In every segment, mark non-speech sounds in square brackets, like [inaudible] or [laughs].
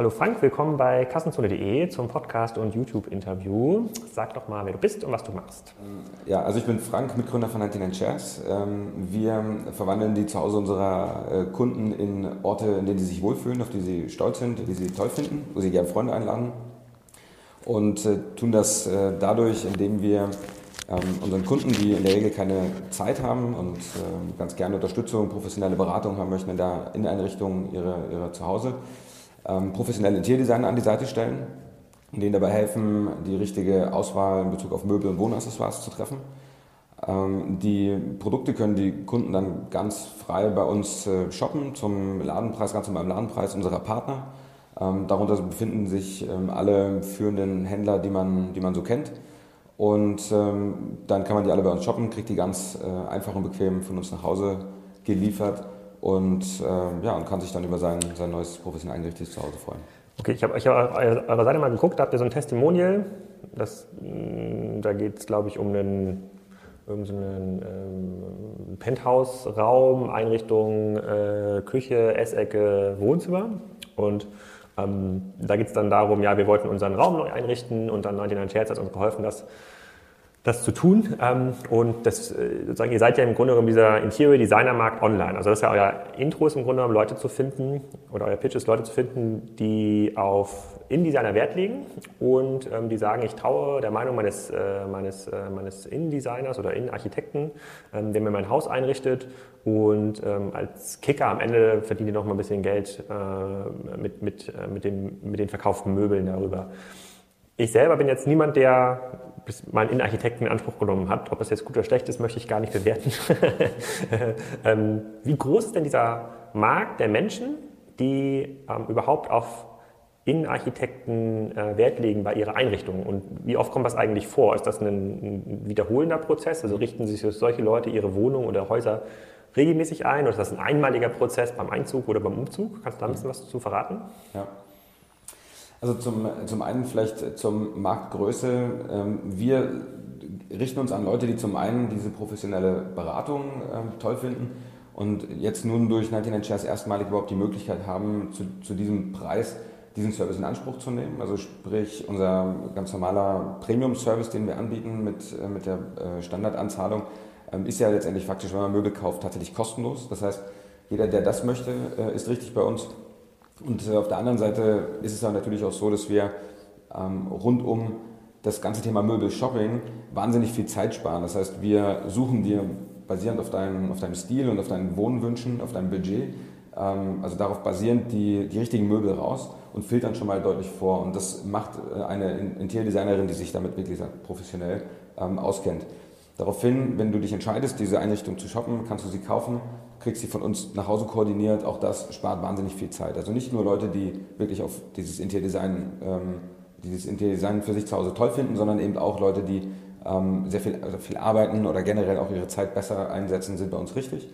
Hallo Frank, willkommen bei kassenzone.de zum Podcast und YouTube-Interview. Sag doch mal, wer du bist und was du machst. Ja, also ich bin Frank, Mitgründer von 99 Chairs. Ähm, wir verwandeln die Zuhause unserer äh, Kunden in Orte, in denen sie sich wohlfühlen, auf die sie stolz sind, die sie toll finden, wo sie gerne Freunde einladen. Und äh, tun das äh, dadurch, indem wir ähm, unseren Kunden, die in der Regel keine Zeit haben und ganz gerne Unterstützung, professionelle Beratung haben möchten in der Inneneinrichtung ihrer, ihrer Zuhause, ähm, professionelle Interiordesigner an die Seite stellen und denen dabei helfen, die richtige Auswahl in Bezug auf Möbel und Wohnaccessoires zu treffen. Ähm, die Produkte können die Kunden dann ganz frei bei uns äh, shoppen zum Ladenpreis, ganz normal Ladenpreis unserer Partner. Ähm, darunter befinden sich ähm, alle führenden Händler, die man, die man so kennt. Und ähm, dann kann man die alle bei uns shoppen, kriegt die ganz äh, einfach und bequem von uns nach Hause geliefert und, äh, ja, und kann sich dann über sein, sein neues professionell eingerichtetes Zuhause freuen. Okay, ich habe ich hab auf eurer Seite mal geguckt, da habt ihr so ein Testimonial. Das, mm, da geht es, glaube ich, um einen, um so einen ähm, Penthouse-Raum, Einrichtung, äh, Küche, Essecke, Wohnzimmer. Und ähm, da geht es dann darum, ja, wir wollten unseren Raum neu einrichten und dann 99 Hertz hat uns geholfen, das das zu tun. Ähm, und das, äh, sozusagen, ihr seid ja im Grunde genommen dieser Interior Designer Markt online. Also das ist ja euer Intro ist im Grunde genommen Leute zu finden oder euer Pitch ist Leute zu finden, die auf InDesigner Wert legen und ähm, die sagen, ich traue der Meinung meines, äh, meines, äh, meines Innendesigners oder Innenarchitekten, ähm, der mir mein Haus einrichtet und ähm, als Kicker am Ende verdient ihr noch mal ein bisschen Geld äh, mit, mit, äh, mit, dem, mit den verkauften Möbeln darüber. Ich selber bin jetzt niemand, der mal einen Innenarchitekten in Anspruch genommen hat. Ob das jetzt gut oder schlecht ist, möchte ich gar nicht bewerten. [laughs] ähm, wie groß ist denn dieser Markt der Menschen, die ähm, überhaupt auf Innenarchitekten äh, Wert legen bei ihrer Einrichtung? Und wie oft kommt das eigentlich vor? Ist das ein, ein wiederholender Prozess? Also richten sich solche Leute ihre Wohnungen oder Häuser regelmäßig ein? Oder ist das ein einmaliger Prozess beim Einzug oder beim Umzug? Kannst du da ein bisschen was zu verraten? Ja. Also zum, zum einen vielleicht zum Marktgröße. Ähm, wir richten uns an Leute, die zum einen diese professionelle Beratung ähm, toll finden und jetzt nun durch 99 Shares erstmalig überhaupt die Möglichkeit haben, zu, zu diesem Preis diesen Service in Anspruch zu nehmen. Also sprich unser ganz normaler Premium-Service, den wir anbieten mit, äh, mit der äh, Standardanzahlung, ähm, ist ja letztendlich faktisch, wenn man Möbel kauft, tatsächlich kostenlos. Das heißt, jeder, der das möchte, äh, ist richtig bei uns. Und auf der anderen Seite ist es dann natürlich auch so, dass wir ähm, rund um das ganze Thema Möbel-Shopping wahnsinnig viel Zeit sparen. Das heißt, wir suchen dir basierend auf deinem, auf deinem Stil und auf deinen Wohnwünschen, auf deinem Budget, ähm, also darauf basierend die, die richtigen Möbel raus und filtern schon mal deutlich vor. Und das macht äh, eine Interiordesignerin, die sich damit wirklich professionell ähm, auskennt. Daraufhin, wenn du dich entscheidest, diese Einrichtung zu shoppen, kannst du sie kaufen, kriegst sie von uns nach Hause koordiniert. Auch das spart wahnsinnig viel Zeit. Also nicht nur Leute, die wirklich auf dieses Interiordesign, ähm, dieses Interiordesign für sich zu Hause toll finden, sondern eben auch Leute, die ähm, sehr viel, also viel arbeiten oder generell auch ihre Zeit besser einsetzen, sind bei uns richtig.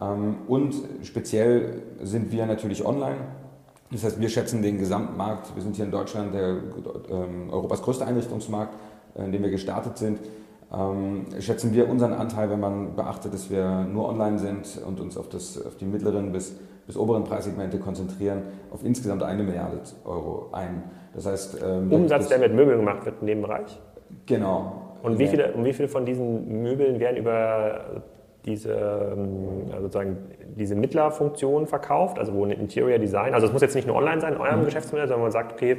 Ähm, und speziell sind wir natürlich online. Das heißt, wir schätzen den Gesamtmarkt. Wir sind hier in Deutschland der, ähm, Europas größter Einrichtungsmarkt, in dem wir gestartet sind ähm, schätzen wir unseren Anteil, wenn man beachtet, dass wir nur online sind und uns auf, das, auf die mittleren bis, bis oberen Preissegmente konzentrieren, auf insgesamt eine Milliarde Euro ein. Das heißt, ähm, Umsatz, der mit Möbeln gemacht wird in dem Bereich? Genau. Und wie viele, und wie viele von diesen Möbeln werden über diese, also sozusagen diese Mittlerfunktion verkauft, also wo ein Interior Design, also es muss jetzt nicht nur online sein in eurem mhm. Geschäftsmodell, sondern man sagt, okay,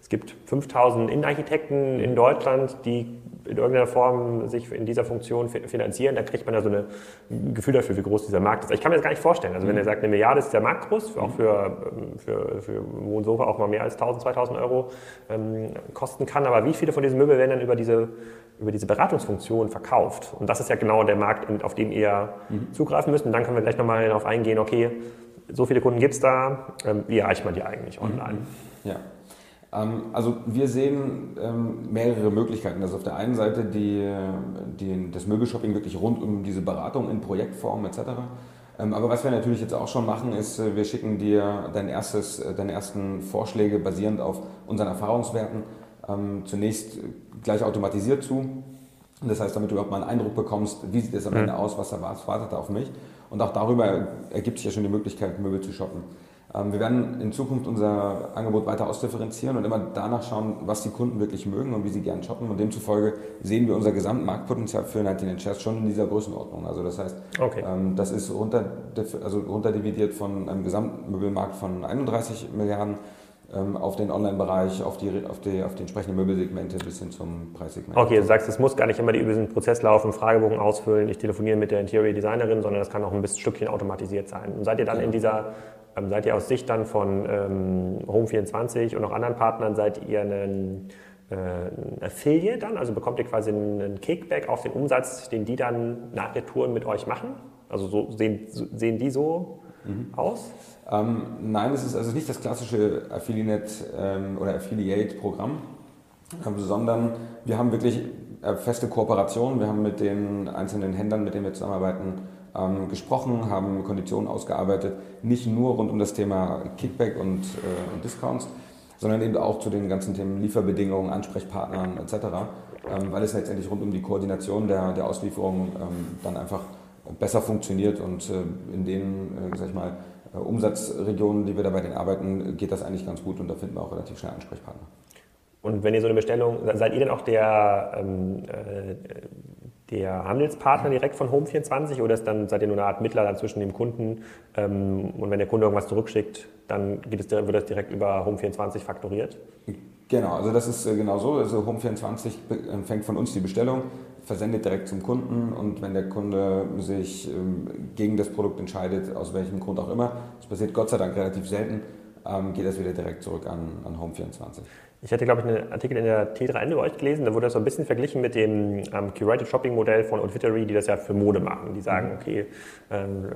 es gibt 5000 Innenarchitekten in Deutschland, die in irgendeiner Form sich in dieser Funktion finanzieren, dann kriegt man ja so eine, ein Gefühl dafür, wie groß dieser Markt ist. Ich kann mir das gar nicht vorstellen. Also wenn er sagt, eine Milliarde ist der Markt groß, auch für, für, für Wohnsofa auch mal mehr als 1000, 2000 Euro ähm, kosten kann. Aber wie viele von diesen Möbeln werden dann über diese, über diese Beratungsfunktion verkauft? Und das ist ja genau der Markt, auf den ihr mhm. zugreifen müsst. Und dann können wir gleich nochmal darauf eingehen, okay, so viele Kunden gibt es da, ähm, wie erreicht man die eigentlich online? Ja. Ähm, also wir sehen ähm, mehrere Möglichkeiten. Also auf der einen Seite die, die, das Möbelshopping wirklich rund um diese Beratung in Projektform etc. Ähm, aber was wir natürlich jetzt auch schon machen, ist, äh, wir schicken dir dein erstes, äh, deine ersten Vorschläge basierend auf unseren Erfahrungswerten zunächst gleich automatisiert zu. Das heißt, damit du überhaupt mal einen Eindruck bekommst, wie sieht es am Ende aus, was erwartet da auf mich. Und auch darüber ergibt sich ja schon die Möglichkeit, Möbel zu shoppen. Ähm, wir werden in Zukunft unser Angebot weiter ausdifferenzieren und immer danach schauen, was die Kunden wirklich mögen und wie sie gern shoppen. Und demzufolge sehen wir unser Gesamtmarktpotenzial für 99 Shares schon in dieser Größenordnung. Also das heißt, okay. Ähm, das ist runter, also runterdividiert von einem Gesamtmöbelmarkt von 31 Milliarden ähm, auf den Online-Bereich, auf die, auf, die, auf die entsprechenden Möbelsegmente bis hin zum Preissegment. Okay, du sagst, es muss gar nicht immer über diesen Prozess laufen, Fragebogen ausfüllen, ich telefoniere mit der Interior Designerin, sondern das kann auch ein bisschen Stückchen automatisiert sein. Und seid ihr dann ja. in dieser seid ihr aus Sicht dann von ähm, Home24 und auch anderen Partnern, seid ihr ein, äh, Affiliate dann? Also bekommt ihr quasi einen Kickback auf den Umsatz, den die dann nach der Tour mit euch machen? Also so sehen, sehen die so mhm. aus? Ähm, nein, es ist also nicht das klassische Affiliate ähm, oder Affiliate-Programm, ähm, sondern wir haben wirklich äh, feste Kooperationen. Wir haben mit den einzelnen Händlern, mit denen wir zusammenarbeiten, ähm, gesprochen, haben Konditionen ausgearbeitet, nicht nur rund um das Thema Kickback und, äh, und Discounts, sondern eben auch zu den ganzen Themen Lieferbedingungen, Ansprechpartnern etc., ähm, weil es letztendlich rund um die Koordination der, der Auslieferung ähm, dann einfach besser funktioniert und äh, in den, äh, sag ich mal, äh, Umsatzregionen, die wir da bei den arbeiten, geht das eigentlich ganz gut und da finden wir auch relativ schnell Ansprechpartner. Und wenn ihr so eine Bestellung, seid ihr denn auch der ähm, äh, der Handelspartner direkt von Home24 oder ist dann, seid ihr nur eine Art Mittler dann zwischen dem Kunden ähm, und wenn der Kunde irgendwas zurückschickt, dann geht es, wird das direkt über Home24 faktoriert? Genau, also das ist äh, genau so. Also Home24 empfängt von uns die Bestellung, versendet direkt zum Kunden und wenn der Kunde sich ähm, gegen das Produkt entscheidet, aus welchem Grund auch immer, das passiert Gott sei Dank relativ selten, ähm, geht das wieder direkt zurück an, an Home24. Ich hatte, glaube ich, einen Artikel in der T3N über euch gelesen, da wurde das so ein bisschen verglichen mit dem ähm, Curated Shopping Modell von Outfittery, die das ja für Mode machen. Die sagen, mhm. okay, ähm,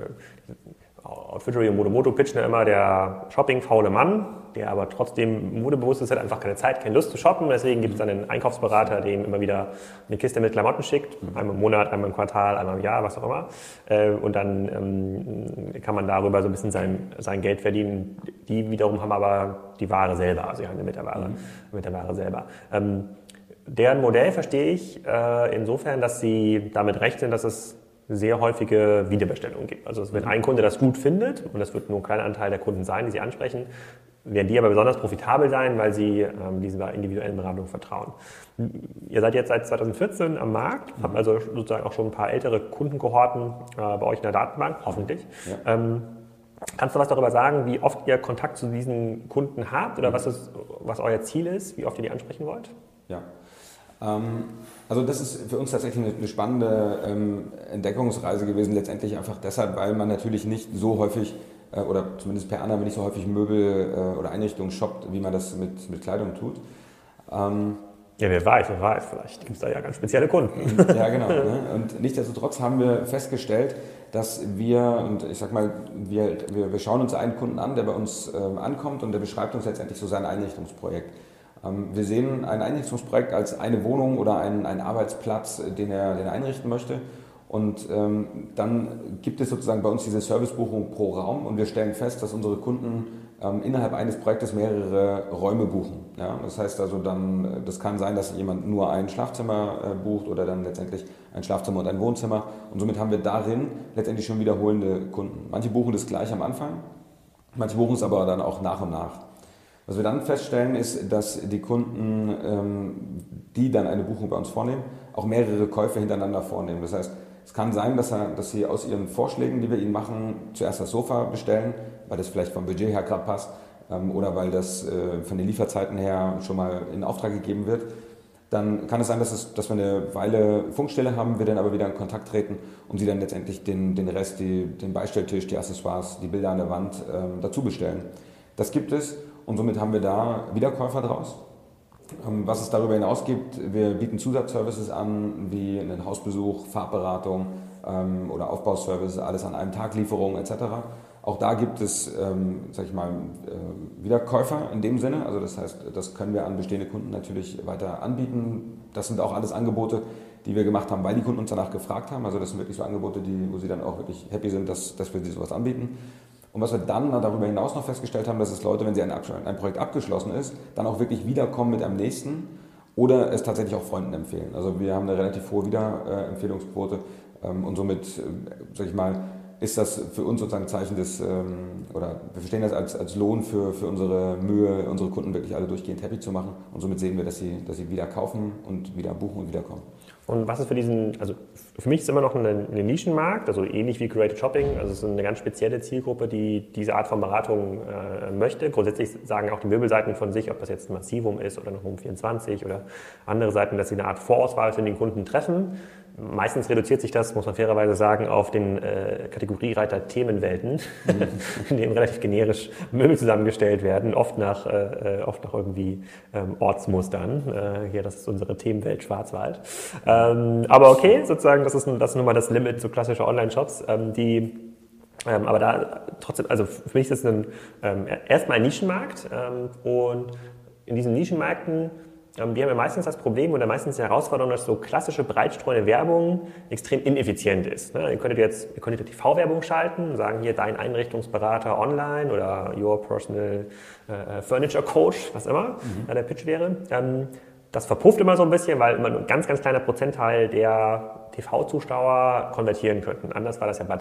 Outfittery und Modomoto pitchen ja immer der shopping-faule Mann, der aber trotzdem modebewusst ist, hat einfach keine Zeit, keine Lust zu shoppen. Deswegen gibt es dann einen Einkaufsberater, der ihm immer wieder eine Kiste mit Klamotten schickt, einmal im Monat, einmal im Quartal, einmal im Jahr, was auch immer. Äh, und dann ähm, kann man darüber so ein bisschen sein, sein Geld verdienen. Die wiederum haben aber die Ware selber, also sie handeln mit der Ware, mhm. mit der Ware selber. Ähm, deren Modell verstehe ich äh, insofern, dass sie damit recht sind, dass es sehr häufige Wiederbestellungen gibt. Also wenn ein Kunde das gut findet, und das wird nur ein kleiner Anteil der Kunden sein, die Sie ansprechen, werden die aber besonders profitabel sein, weil sie ähm, dieser individuellen Beratung vertrauen. Ihr seid jetzt seit 2014 am Markt, habt mhm. also sozusagen auch schon ein paar ältere Kundenkohorten äh, bei euch in der Datenbank, hoffentlich. Ja. Ähm, kannst du was darüber sagen, wie oft ihr Kontakt zu diesen Kunden habt oder was, ist, was euer Ziel ist, wie oft ihr die ansprechen wollt? Ja. Ähm, also das ist für uns tatsächlich eine spannende ähm, Entdeckungsreise gewesen, letztendlich einfach deshalb, weil man natürlich nicht so häufig äh, oder zumindest per Annahme nicht so häufig Möbel äh, oder Einrichtungen shoppt, wie man das mit, mit Kleidung tut. Ähm, ja, wer weiß, wer weiß, vielleicht gibt es da ja ganz spezielle Kunden. [laughs] Ja, genau. Ne? Und nichtsdestotrotz haben wir festgestellt, dass wir, und ich sag mal, wir, wir, schauen uns einen Kunden an, der bei uns ähm, ankommt und der beschreibt uns letztendlich so sein Einrichtungsprojekt. Ähm, wir sehen ein Einrichtungsprojekt als eine Wohnung oder einen, einen Arbeitsplatz, den er, den er einrichten möchte. Und ähm, dann gibt es sozusagen bei uns diese Servicebuchung pro Raum und wir stellen fest, dass unsere Kunden ähm, innerhalb eines Projektes mehrere Räume buchen. Ja? Das heißt also dann, das kann sein, dass jemand nur ein Schlafzimmer äh, bucht oder dann letztendlich ein Schlafzimmer und ein Wohnzimmer. Und somit haben wir darin letztendlich schon wiederholende Kunden. Manche buchen das gleich am Anfang, manche buchen es aber dann auch nach und nach. Was wir dann feststellen, ist, dass die Kunden, ähm, die dann eine Buchung bei uns vornehmen, auch mehrere Käufe hintereinander vornehmen. Das heißt, es kann sein, dass, er, dass sie aus ihren Vorschlägen, die wir ihnen machen, zuerst das Sofa bestellen, weil das vielleicht vom Budget her gerade passt ähm, oder weil das äh, von den Lieferzeiten her schon mal in Auftrag gegeben wird. Dann kann es sein, dass, es, dass wir eine Weile Funkstelle haben, wir dann aber wieder in Kontakt treten und sie dann letztendlich den, den Rest, die, den Beistelltisch, die Accessoires, die Bilder an der Wand ähm, dazu bestellen. Das gibt es und somit haben wir da Wiederkäufer draus. Ähm, was es darüber hinaus gibt, wir bieten Zusatzservices an, wie einen Hausbesuch, Farbberatung ähm, oder Aufbauservices, alles an einem Tag, Lieferung etc. Auch da gibt es, ähm, sag ich mal, äh, Wiederkäufer in dem Sinne. Also das heißt, das können wir an bestehende Kunden natürlich weiter anbieten. Das sind auch alles Angebote, die wir gemacht haben, weil die Kunden uns danach gefragt haben. Also das sind wirklich so Angebote, die, wo sie dann auch wirklich happy sind, dass, dass wir sie sowas anbieten. Und was wir dann darüber hinaus noch festgestellt haben, dass es Leute, wenn sie ein, ein Projekt abgeschlossen ist, dann auch wirklich wiederkommen mit einem nächsten oder es tatsächlich auch Freunden empfehlen. Also wir haben eine relativ hohe Wiederempfehlungsquote ähm, und somit, äh, sag ich mal, ist das für uns sozusagen ein Zeichen des, ähm, oder wir verstehen das als, als Lohn für, für unsere Mühe, unsere Kunden wirklich alle durchgehend happy zu machen. Und somit sehen wir, dass sie, dass sie wieder kaufen und wieder buchen und wieder kommen. Und was ist für diesen, also für mich ist es immer noch ein, Nischenmarkt, also ähnlich wie Creative Shopping, also es ist eine ganz spezielle Zielgruppe, die diese Art von Beratung äh, möchte. Grundsätzlich sagen auch die Möbelseiten von sich, ob das jetzt ein Massivum ist oder noch Home 24 oder andere Seiten, dass sie eine Art Vorauswahl für den Kunden treffen. Meistens reduziert sich das, muss man fairerweise sagen, auf den äh, Kategoriereiter Themenwelten, mhm. [laughs] in dem relativ generisch Möbel zusammengestellt werden, oft nach, äh, äh, oft nach irgendwie ähm, Ortsmustern. Äh, hier, das ist unsere Themenwelt Schwarzwald. Ähm, aber okay, sozusagen, das ist, das ist nun mal das Limit zu klassischer Online-Shops, ähm, die ähm, aber da trotzdem, also für mich ist es ein, ähm, erstmal ein Nischenmarkt ähm, und in diesen Nischenmärkten ähm, die haben ja meistens das Problem oder meistens die Herausforderung, dass so klassische breitstreuende Werbung extrem ineffizient ist. Ne? Ihr könntet jetzt ihr könntet TV-Werbung schalten, sagen hier dein Einrichtungsberater online oder your personal äh, Furniture Coach, was immer mhm. der Pitch wäre. Ähm, das verpufft immer so ein bisschen, weil immer nur ein ganz, ganz kleiner Prozentteil der TV-Zuschauer konvertieren könnten. Anders war das ja bei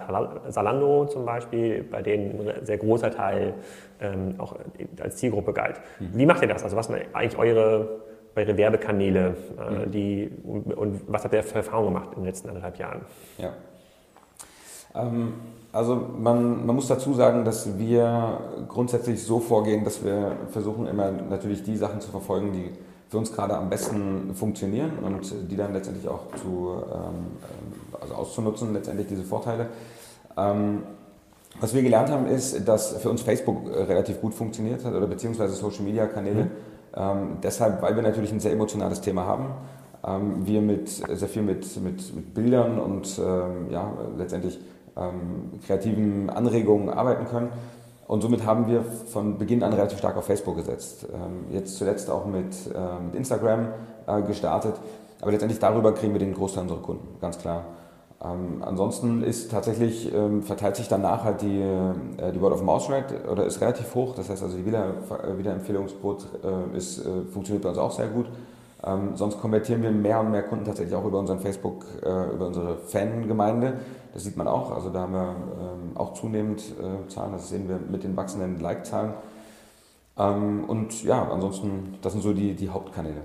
Salando zum Beispiel, bei denen ein sehr großer Teil ähm, auch als Zielgruppe galt. Mhm. Wie macht ihr das? Also was sind eigentlich eure eure Werbekanäle, äh, mhm. die, und, und, was habt ihr für Erfahrungen gemacht in den letzten anderthalb Jahren? Ja. Ähm, also man, man muss dazu sagen, dass wir grundsätzlich so vorgehen, dass wir versuchen immer natürlich die Sachen zu verfolgen, die für uns gerade am besten funktionieren und die dann letztendlich auch zu, ähm, also auszunutzen, letztendlich diese Vorteile. Ähm, was wir gelernt haben, ist, dass für uns Facebook relativ gut funktioniert hat oder beziehungsweise Social Media Kanäle. Mhm ähm, deshalb, weil wir natürlich ein sehr emotionales Thema haben, ähm, wir mit, sehr viel mit, mit, mit Bildern und ähm, ja, letztendlich ähm, kreativen Anregungen arbeiten können. Und somit haben wir von Beginn an relativ stark auf Facebook gesetzt. Ähm, jetzt zuletzt auch mit, äh, mit Instagram äh, gestartet. Aber letztendlich darüber kriegen wir den Großteil unserer Kunden, ganz klar. Ähm, ansonsten ist tatsächlich, ähm, verteilt sich danach halt die, äh, die Word of Mouse Rate oder ist relativ hoch. Das heißt also die Wieder, Wiederempfehlungsquote äh, ist, äh, funktioniert bei uns auch sehr gut. Ähm, sonst konvertieren wir mehr und mehr Kunden tatsächlich auch über unseren Facebook, äh, über unsere Fangemeinde. Das sieht man auch. Also da haben wir ähm, auch zunehmend äh, Zahlen. Das sehen wir mit den wachsenden Like-Zahlen. Ähm, und ja, ansonsten, das sind so die, die Hauptkanäle.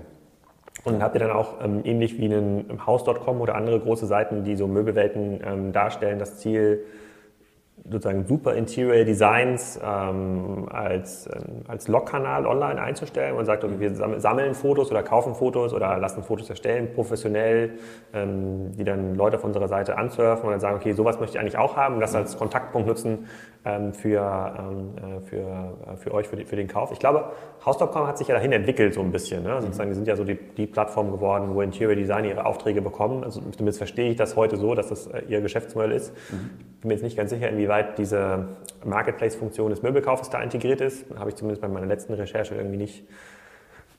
Und habt ihr dann auch ähm, ähnlich wie einen Haus.com oder andere große Seiten, die so Möbelwelten ähm, darstellen, das Ziel, sozusagen super Interior Designs ähm, als, ähm, als Log-Kanal online einzustellen und sagt, okay, wir sammeln Fotos oder kaufen Fotos oder lassen Fotos erstellen, professionell, ähm, die dann Leute auf unserer Seite ansurfen und dann sagen, okay, sowas möchte ich eigentlich auch haben, das als Kontaktpunkt nutzen ähm, für, ähm, äh, für, äh, für euch, für, die, für den Kauf. Ich glaube, House.com hat sich ja dahin entwickelt so ein bisschen. Ne? Also sozusagen, die sind ja so die, die Plattform geworden, wo Interior Design ihre Aufträge bekommen. Also zumindest verstehe ich das heute so, dass das äh, ihr Geschäftsmodell ist. Mhm. Bin mir jetzt nicht ganz sicher, inwieweit diese Marketplace-Funktion des Möbelkaufes da integriert ist. Habe ich zumindest bei meiner letzten Recherche irgendwie nicht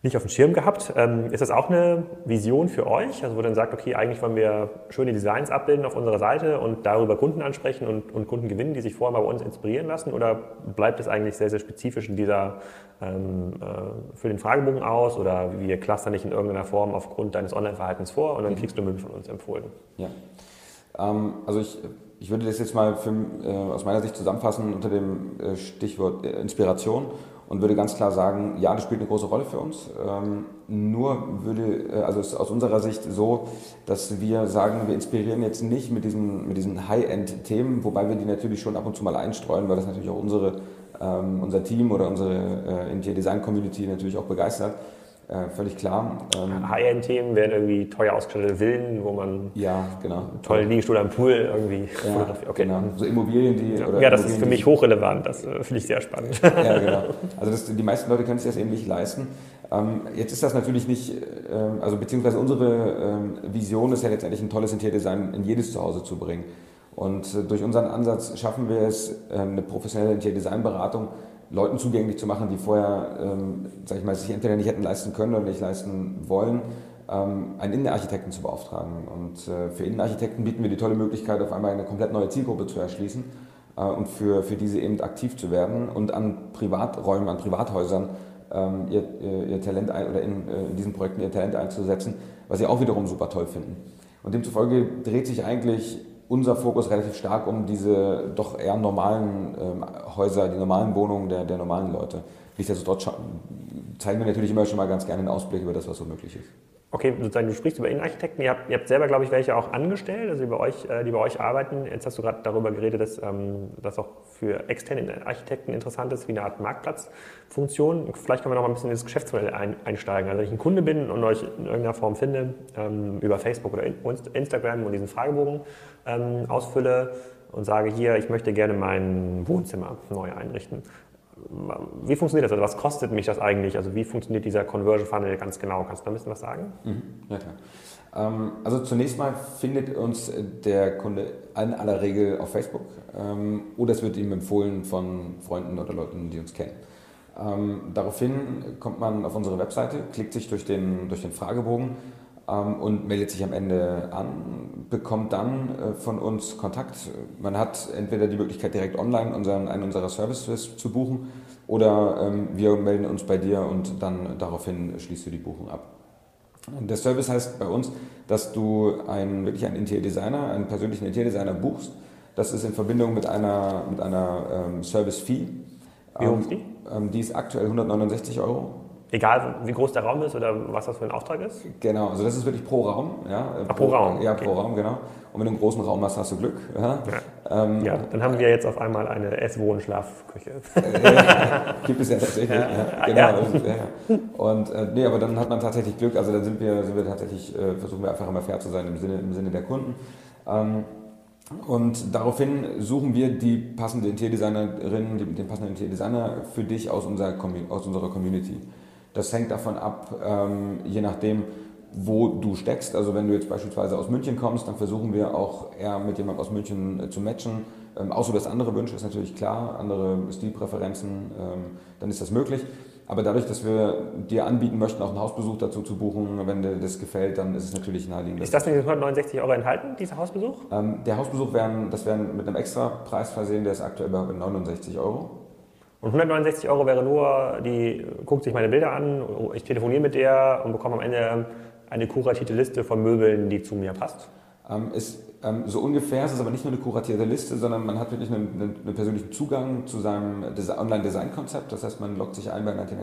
nicht auf dem Schirm gehabt. Ähm, ist das auch eine Vision für euch? Also wo dann sagt, okay, eigentlich wollen wir schöne Designs abbilden auf unserer Seite und darüber Kunden ansprechen und, und Kunden gewinnen, die sich vorher mal bei uns inspirieren lassen? Oder bleibt es eigentlich sehr, sehr spezifisch in dieser, ähm, äh, für den Fragebogen aus? Oder wir clustern nicht in irgendeiner Form aufgrund deines Online-Verhaltens vor und dann kriegst du Möbel von uns empfohlen? Ja, ähm, also ich, ich würde das jetzt mal für, äh, aus meiner Sicht zusammenfassen unter dem äh, Stichwort äh, Inspiration und würde ganz klar sagen, ja, das spielt eine große Rolle für uns. Ähm, nur würde, äh, also ist aus unserer Sicht so, dass wir sagen, wir inspirieren jetzt nicht mit diesen, mit diesen High-End-Themen, wobei wir die natürlich schon ab und zu mal einstreuen, weil das natürlich auch unsere, ähm, unser Team oder unsere äh, Interior Design Community natürlich auch begeistert. Äh, völlig klar. Ähm, High-End-Themen wären irgendwie teuer ausgestattete Villen, wo man ja, genau. einen tollen Liegestuhl am Pool irgendwie ja. Okay. Genau. So Immobilien, die. Ja, ja das ist für mich hochrelevant, das äh, finde ich sehr spannend. ja, genau. Also das, die meisten Leute können sich das eben nicht leisten. Ähm, jetzt ist das natürlich nicht, ähm, also beziehungsweise unsere ähm, Vision ist ja letztendlich ein tolles Interior-Design in jedes Zuhause zu bringen. Und äh, durch unseren Ansatz schaffen wir es, äh, eine professionelle Interior-Design-Beratung Leuten zugänglich zu machen, die vorher, ähm, sag ich mal, sich entweder nicht hätten leisten können oder nicht leisten wollen, ähm, einen Innenarchitekten zu beauftragen. Und äh, für Innenarchitekten bieten wir die tolle Möglichkeit, auf einmal eine komplett neue Zielgruppe zu erschließen äh, und für, für diese eben aktiv zu werden und an Privaträumen, an Privathäusern ähm, ihr, ihr, Talent ein, oder in, äh, in diesen Projekten ihr Talent einzusetzen, was sie auch wiederum super toll finden. Und demzufolge dreht sich eigentlich unser Fokus relativ stark um diese doch eher normalen ähm, Häuser, die normalen Wohnungen der, der normalen Leute. Nichtsdestotrotz zeigen wir natürlich immer schon mal ganz gerne einen Ausblick über das, was so möglich ist. Okay, sozusagen, du sprichst über Innenarchitekten. Ihr habt, ihr habt selber, glaube ich, welche auch angestellt, also die bei euch, äh, die bei euch arbeiten. Jetzt hast du gerade darüber geredet, dass ähm, das auch für externe Architekten interessant ist, wie eine Art Marktplatzfunktion. Vielleicht können wir noch mal ein bisschen in das Geschäftsmodell ein, einsteigen. Also wenn ich ein Kunde bin und euch in irgendeiner Form finde, ähm, über Facebook oder Instagram und diesen Fragebogen ähm, ausfülle und sage, hier, ich möchte gerne mein Wohnzimmer neu einrichten wie funktioniert das? Also was kostet mich das eigentlich? Also wie funktioniert dieser Conversion Funnel ganz genau? Kannst du da ein bisschen was sagen? Mhm. Ja, klar. Ähm, also zunächst mal findet uns der Kunde in aller Regel auf Facebook ähm, oder es wird ihm empfohlen von Freunden oder Leuten, die uns kennen. Ähm, daraufhin kommt man auf unsere Webseite, klickt sich durch den, durch den Fragebogen und meldet sich am Ende an, bekommt dann äh, von uns Kontakt. Man hat entweder die Möglichkeit, direkt online unseren, einen unserer Services zu buchen oder ähm, wir melden uns bei dir und dann daraufhin schließt du die Buchung ab. Der Service heißt bei uns, dass du einen, wirklich einen Interior-Designer, einen persönlichen Interior-Designer buchst. Das ist in Verbindung mit einer, mit einer ähm, Service-Fee. Wie hoch ist die? Ähm, die ist aktuell 169 Euro. Egal, wie groß der Raum ist oder was das für ein Auftrag ist? Genau, also das ist wirklich pro Raum. Ja, Ach, pro, pro Raum? Ja, okay. pro Raum, genau. Und wenn du einen großen Raum hast, hast du Glück. Ja, ja. Ähm, ja dann haben wir jetzt auf einmal eine Ess-, Wohn-, Schlafküche. [laughs] gibt es ja tatsächlich. Ja, ja. Genau. Und äh, nee, aber dann hat man tatsächlich Glück. Also dann sind wir, sind wir tatsächlich, äh, versuchen wir einfach immer fair zu sein im Sinne, im Sinne der Kunden. Ähm, und daraufhin suchen wir die passende Interiordesignerin, den passenden Interiordesigner für dich aus unserer, aus unserer Community. Das hängt davon ab, ähm, je nachdem, wo du steckst. Also wenn du jetzt beispielsweise aus München kommst, dann versuchen wir auch eher mit jemandem aus München äh, zu matchen. Ähm, außer das andere Wünsche ist natürlich klar, andere Stilpräferenzen, ähm, dann ist das möglich. Aber dadurch, dass wir dir anbieten möchten, auch einen Hausbesuch dazu zu buchen, wenn dir das gefällt, dann ist es natürlich naheliegend. Ist das mit den 169 Euro enthalten, dieser Hausbesuch? Ähm, der Hausbesuch werden, das werden mit einem extra Preis versehen, der ist aktuell bei 69 Euro. Und 169 Euro wäre nur, die guckt sich meine Bilder an, ich telefoniere mit der und bekomme am Ende eine kuratierte Liste von Möbeln, die zu mir passt. Ähm, ist, ähm, so ungefähr ist es aber nicht nur eine kuratierte Liste, sondern man hat wirklich einen, einen, einen persönlichen Zugang zu seinem Online-Design-Konzept. Das heißt, man loggt sich ein bei 19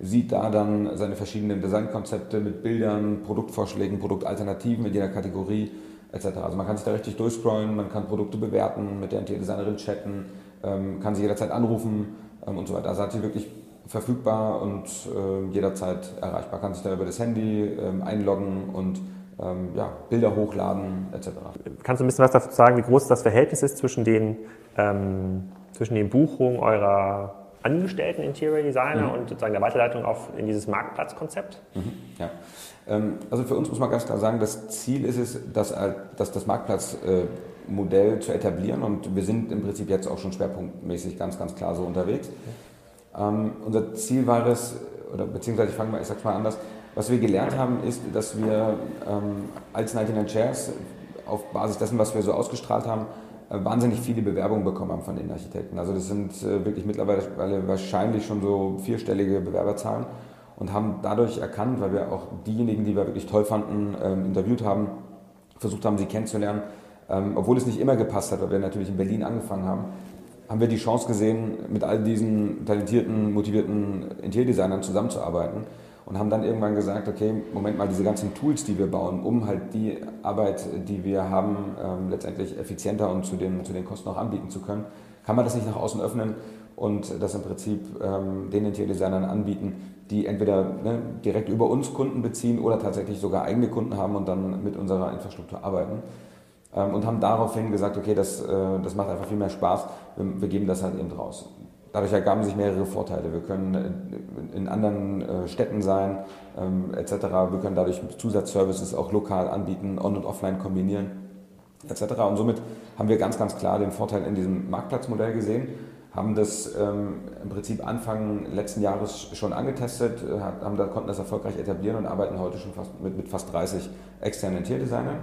sieht da dann seine verschiedenen Designkonzepte mit Bildern, Produktvorschlägen, Produktalternativen in jeder Kategorie etc. Also man kann sich da richtig durchscrollen, man kann Produkte bewerten, mit der Designerin chatten, ähm, kann sie jederzeit anrufen ähm, und so weiter. Also hat sie wirklich verfügbar und äh, jederzeit erreichbar. Kann sich da über das Handy ähm, einloggen und ähm, ja, Bilder hochladen etc. Kannst du ein bisschen was dazu sagen, wie groß das Verhältnis ist zwischen den, ähm, zwischen den Buchungen eurer angestellten Interior Designer mhm. und sozusagen der Weiterleitung auf, in dieses Marktplatzkonzept? Mhm, ja. Ähm, also für uns muss man ganz klar sagen, das Ziel ist es, dass, dass das Marktplatz äh, Modell zu etablieren und wir sind im Prinzip jetzt auch schon schwerpunktmäßig ganz, ganz klar so unterwegs. Ähm, unser Ziel war es, oder beziehungsweise ich fange mal, ich sag's mal anders, was wir gelernt haben, ist, dass wir ähm, als 99 Chairs auf Basis dessen, was wir so ausgestrahlt haben, äh, wahnsinnig viele Bewerbungen bekommen haben von den Architekten. Also das sind äh, wirklich mittlerweile wahrscheinlich schon so vierstellige Bewerberzahlen und haben dadurch erkannt, weil wir auch diejenigen, die wir wirklich toll fanden, ähm, interviewt haben, versucht haben, sie kennenzulernen, ähm, obwohl es nicht immer gepasst hat, weil wir natürlich in Berlin angefangen haben, haben wir die Chance gesehen, mit all diesen talentierten, motivierten Interior-Designern zusammenzuarbeiten und haben dann irgendwann gesagt, okay, Moment mal, diese ganzen Tools, die wir bauen, um halt die Arbeit, die wir haben, ähm, letztendlich effizienter und zu den, zu den Kosten auch anbieten zu können, kann man das nicht nach außen öffnen und das im Prinzip ähm, den Interior-Designern anbieten, die entweder ne, direkt über uns Kunden beziehen oder tatsächlich sogar eigene Kunden haben und dann mit unserer Infrastruktur arbeiten. Ähm, und haben daraufhin gesagt, okay, das, äh, das macht einfach viel mehr Spaß, wir, geben das halt eben raus. Dadurch ergaben sich mehrere Vorteile. Wir können äh, in anderen äh, Städten sein, ähm, etc. Wir können dadurch Zusatzservices auch lokal anbieten, on- und offline kombinieren, etc. Und somit haben wir ganz, ganz klar den Vorteil in diesem Marktplatzmodell gesehen, haben das ähm, im Prinzip Anfang letzten Jahres schon angetestet, haben konnten das erfolgreich etablieren und arbeiten heute schon fast mit, mit fast 30 externen Interior-Designern.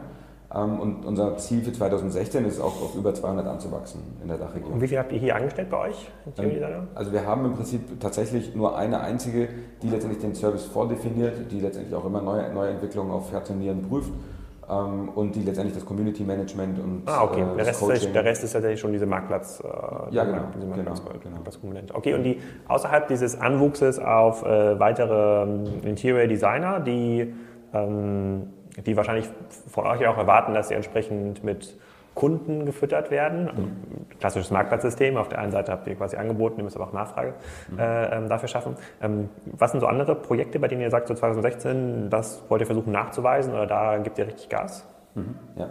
Ähm, und unser Ziel für 2016 ist auch auf über 200 anzuwachsen in der Dachregion. Und wie viel habt ihr hier angestellt bei euch? Ähm, also wir haben im Prinzip tatsächlich nur eine einzige, die letztendlich den Service vordefiniert, die letztendlich auch immer neue, neue Entwicklungen auf Herz und Nieren prüft. ähm, und die letztendlich das Community Management und ah, okay. äh, der, Rest ist, der Rest ist tatsächlich schon diese Marktplatz, äh, ja, genau, diese Marktplatz, genau, Marktplatzkomponente. Okay, und die außerhalb dieses Anwuchses auf äh, weitere Interior Designer, die, ähm, die wahrscheinlich von euch auch erwarten, dass sie entsprechend mit Kunden gefüttert werden. Mhm. Klassisches Marktplatzsystem. Auf der einen Seite habt ihr quasi angeboten, ihr müsst aber auch Nachfrage mhm. äh, ähm, dafür schaffen. Ähm, was sind so andere Projekte, bei denen ihr sagt, so 2016, das wollt ihr versuchen nachzuweisen oder da gibt ihr richtig Gas? Mhm. Ja.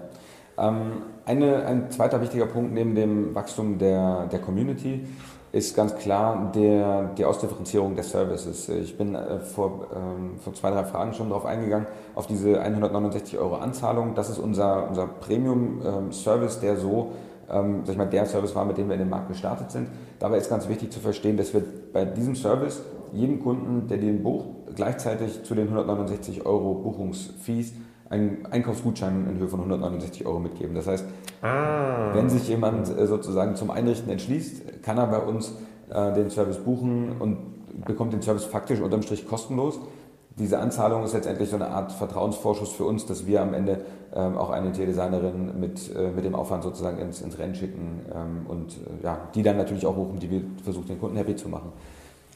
Ähm, eine, ein zweiter wichtiger Punkt neben dem Wachstum der, der Community ist ganz klar der, die Ausdifferenzierung der Services. Ich bin äh, vor, ähm, vor zwei, drei Fragen schon darauf eingegangen, auf diese 169 Euro Anzahlung. Das ist unser, unser Premium-Service, ähm, der so, ähm, sag ich mal, der Service war, mit dem wir in den Markt gestartet sind. Dabei ist ganz wichtig zu verstehen, dass wir bei diesem Service jedem Kunden, der den bucht, gleichzeitig zu den 169 Euro Buchungsfees einen Einkaufsgutschein in Höhe von 169 Euro mitgeben. Das heißt, ah. wenn sich jemand äh, sozusagen zum Einrichten entschließt, kann er bei uns äh, den Service buchen und bekommt den Service faktisch unterm Strich kostenlos. Diese Anzahlung ist letztendlich so eine Art Vertrauensvorschuss für uns, dass wir am Ende ähm, auch eine Tierdesignerin mit, äh, mit dem Aufwand sozusagen ins, ins Rennen schicken ähm, und äh, ja, die dann natürlich auch buchen, die wir versuchen, den Kunden happy zu machen.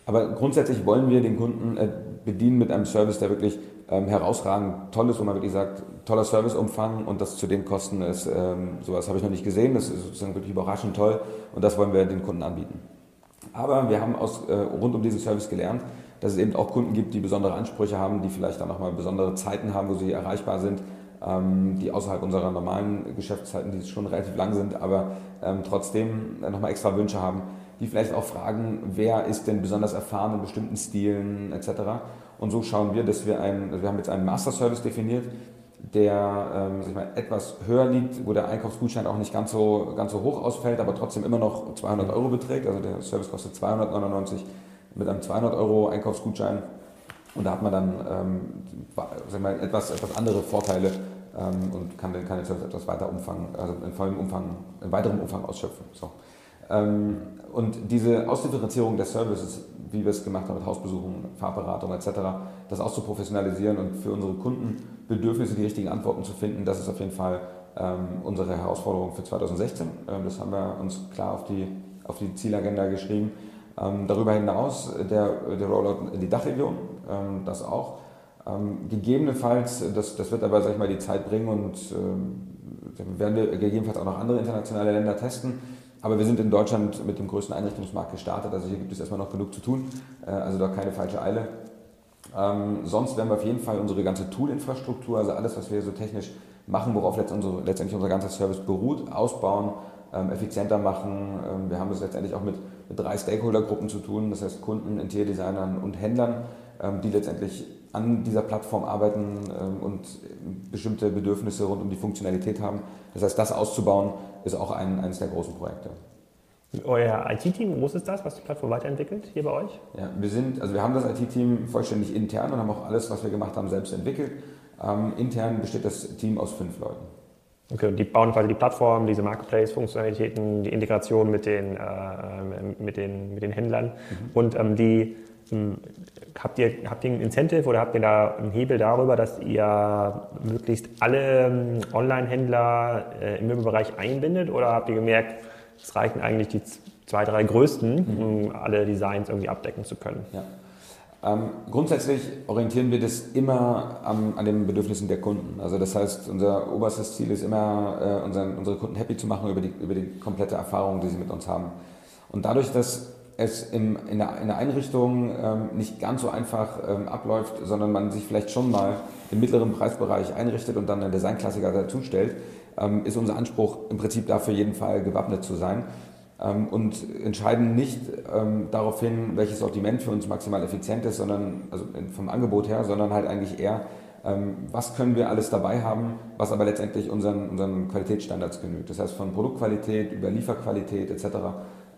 Aber grundsätzlich wollen wir den Kunden äh, bedienen mit einem Service, der wirklich ähm, herausragend toll ist, wo man wirklich sagt, toller Serviceumfang und das zu den Kosten ist, ähm, sowas habe ich noch nicht gesehen, das ist sozusagen wirklich überraschend toll und das wollen wir den Kunden anbieten. Aber wir haben aus, äh, rund um diesen Service gelernt, dass es eben auch Kunden gibt, die besondere Ansprüche haben, die vielleicht dann nochmal besondere Zeiten haben, wo sie erreichbar sind, ähm, die außerhalb unserer normalen Geschäftszeiten, die schon relativ lang sind, aber ähm, trotzdem nochmal extra Wünsche haben, die vielleicht auch fragen, wer ist denn besonders erfahren in bestimmten Stilen etc. Und so schauen wir, dass wir einen, also wir haben jetzt einen Master Service definiert, der ähm, mal, etwas höher liegt, wo der Einkaufsgutschein auch nicht ganz so, ganz so hoch ausfällt, aber trotzdem immer noch 200 Euro beträgt. Also der Service kostet 299 mit einem 200 Euro Einkaufsgutschein. Und da hat man dann ähm, mal, etwas, etwas andere Vorteile ähm, und kann den, kann den Service etwas weiter Umfang, also in vollem Umfang, in weiterem Umfang ausschöpfen. So. Ähm, und diese Ausdifferenzierung der Services, wie wir es gemacht haben mit Hausbesuchen, Fahrberatung etc., das auszuprofessionalisieren und für unsere Kundenbedürfnisse die richtigen Antworten zu finden, das ist auf jeden Fall ähm, unsere Herausforderung für 2016. Ähm, das haben wir uns klar auf die, auf die Zielagenda geschrieben. Darüber hinaus der, der Rollout in die Dachregion, das auch. Gegebenenfalls, das, das wird aber sag ich mal, die Zeit bringen und werden wir gegebenenfalls auch noch andere internationale Länder testen aber wir sind in Deutschland mit dem größten Einrichtungsmarkt gestartet, also hier gibt es erstmal noch genug zu tun, äh, also da keine falsche Eile. Ähm, sonst werden wir auf jeden Fall unsere ganze Tool-Infrastruktur, also alles, was wir so technisch machen, worauf letztendlich unser ganzer Service beruht, ausbauen, ähm, effizienter machen. Ähm, wir haben es letztendlich auch mit, mit drei Stakeholder-Gruppen zu tun, das heißt Kunden, Interior-Designern und Händlern, ähm, die letztendlich an dieser Plattform arbeiten ähm, und bestimmte Bedürfnisse rund um die Funktionalität haben. Das heißt, das auszubauen ist auch ein, eines der großen Projekte. Euer IT-Team, wo groß ist das, was die Plattform weiterentwickelt hier bei euch? Ja, wir sind, also wir haben das IT-Team vollständig intern und haben auch alles, was wir gemacht haben, selbst entwickelt. Ähm, intern besteht das Team aus fünf Leuten. Okay, und die bauen quasi die Plattform, diese Marketplace-Funktionalitäten, die Integration mit den, äh, mit den, mit den Händlern mhm. und ähm, die habt ihr, habt ihr ein Incentive oder habt ihr da einen Hebel darüber, dass ihr möglichst alle ähm, Online-Händler äh, im Möbelbereich einbindet? Oder habt ihr gemerkt, es reichen eigentlich die zwei, drei größten, mhm. um alle Designs irgendwie abdecken zu können? Ja. Ähm, grundsätzlich orientieren wir das immer am, an den Bedürfnissen der Kunden. Also das heißt, unser oberstes Ziel ist immer, äh, unseren, unsere Kunden happy zu machen über die, über die komplette Erfahrung, die sie mit uns haben. Und dadurch, dass es im, in, der, in der Einrichtung ähm, nicht ganz so einfach ähm, abläuft, sondern man sich vielleicht schon mal im mittleren Preisbereich einrichtet und dann einen Designklassiker dazu stellt, ähm, ist unser Anspruch im Prinzip dafür jeden Fall gewappnet zu sein ähm, und entscheiden nicht ähm, darauf hin, welches Sortiment für uns maximal effizient ist, sondern also vom Angebot her, sondern halt eigentlich eher, ähm, was können wir alles dabei haben, was aber letztendlich unseren, unseren Qualitätsstandards genügt. Das heißt von Produktqualität über Lieferqualität etc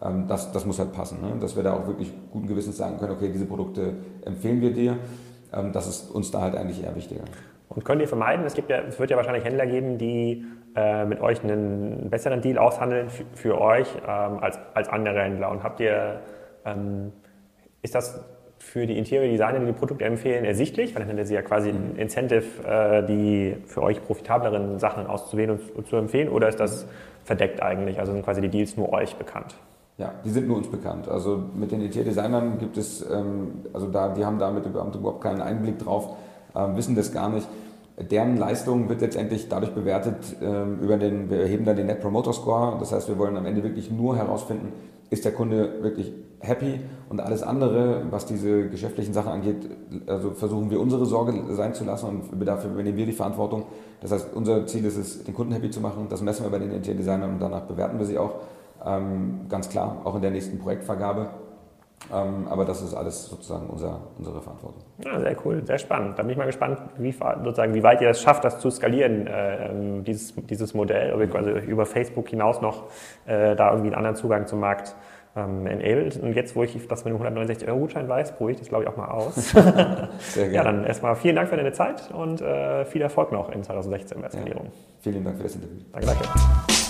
ähm, das, das muss halt passen. Ne? Dass wir da auch wirklich guten Gewissens sagen können, okay, diese Produkte empfehlen wir dir. Ähm, das ist uns da halt eigentlich eher wichtiger. Und könnt ihr vermeiden, es, gibt ja, es wird ja wahrscheinlich Händler geben, die äh, mit euch einen besseren Deal aushandeln für, für euch ähm, als, als andere Händler. Und habt ihr, ähm, ist das für die Interior Designer, die die Produkte empfehlen, ersichtlich, weil dann hätte sie ja quasi ein Incentive, äh, die für euch profitableren Sachen auszuwählen und, und zu empfehlen, oder ist das verdeckt eigentlich? Also sind quasi die Deals nur euch bekannt? Ja, die sind nur uns bekannt. Also mit den Interior-Designern gibt es, ähm, also da, die haben damit überhaupt keinen Einblick drauf, ähm, wissen das gar nicht. Deren Leistung wird letztendlich dadurch bewertet, ähm, über den, wir erheben dann den Net Promoter Score. Das heißt, wir wollen am Ende wirklich nur herausfinden, ist der Kunde wirklich happy und alles andere, was diese geschäftlichen Sachen angeht, also versuchen wir unsere Sorge sein zu lassen und dafür übernehmen wir die Verantwortung. Das heißt, unser Ziel ist es, den Kunden happy zu machen. Das messen wir bei den Interior Designern und danach bewerten wir sie auch. Ähm, ganz klar, auch in der nächsten Projektvergabe. Ähm, aber das ist alles sozusagen unser, unsere Verantwortung. Ja, sehr cool, sehr spannend. Da bin ich mal gespannt, wie, sozusagen, wie weit ihr es schafft, das zu skalieren, äh, ähm, dieses, dieses Modell, ob ihr quasi über Facebook hinaus noch äh, da irgendwie einen anderen Zugang zum Markt ähm, enabled. Und jetzt, wo ich das mit dem 169-Euro-Gutschein weiß, probiere ich das, glaube ich, auch mal aus. [laughs] Sehr gerne. Ja, dann erstmal vielen Dank für deine Zeit und äh, viel Erfolg noch in 2016 bei der Skalierung. Ja. Vielen Dank für das Interview. Danke, danke.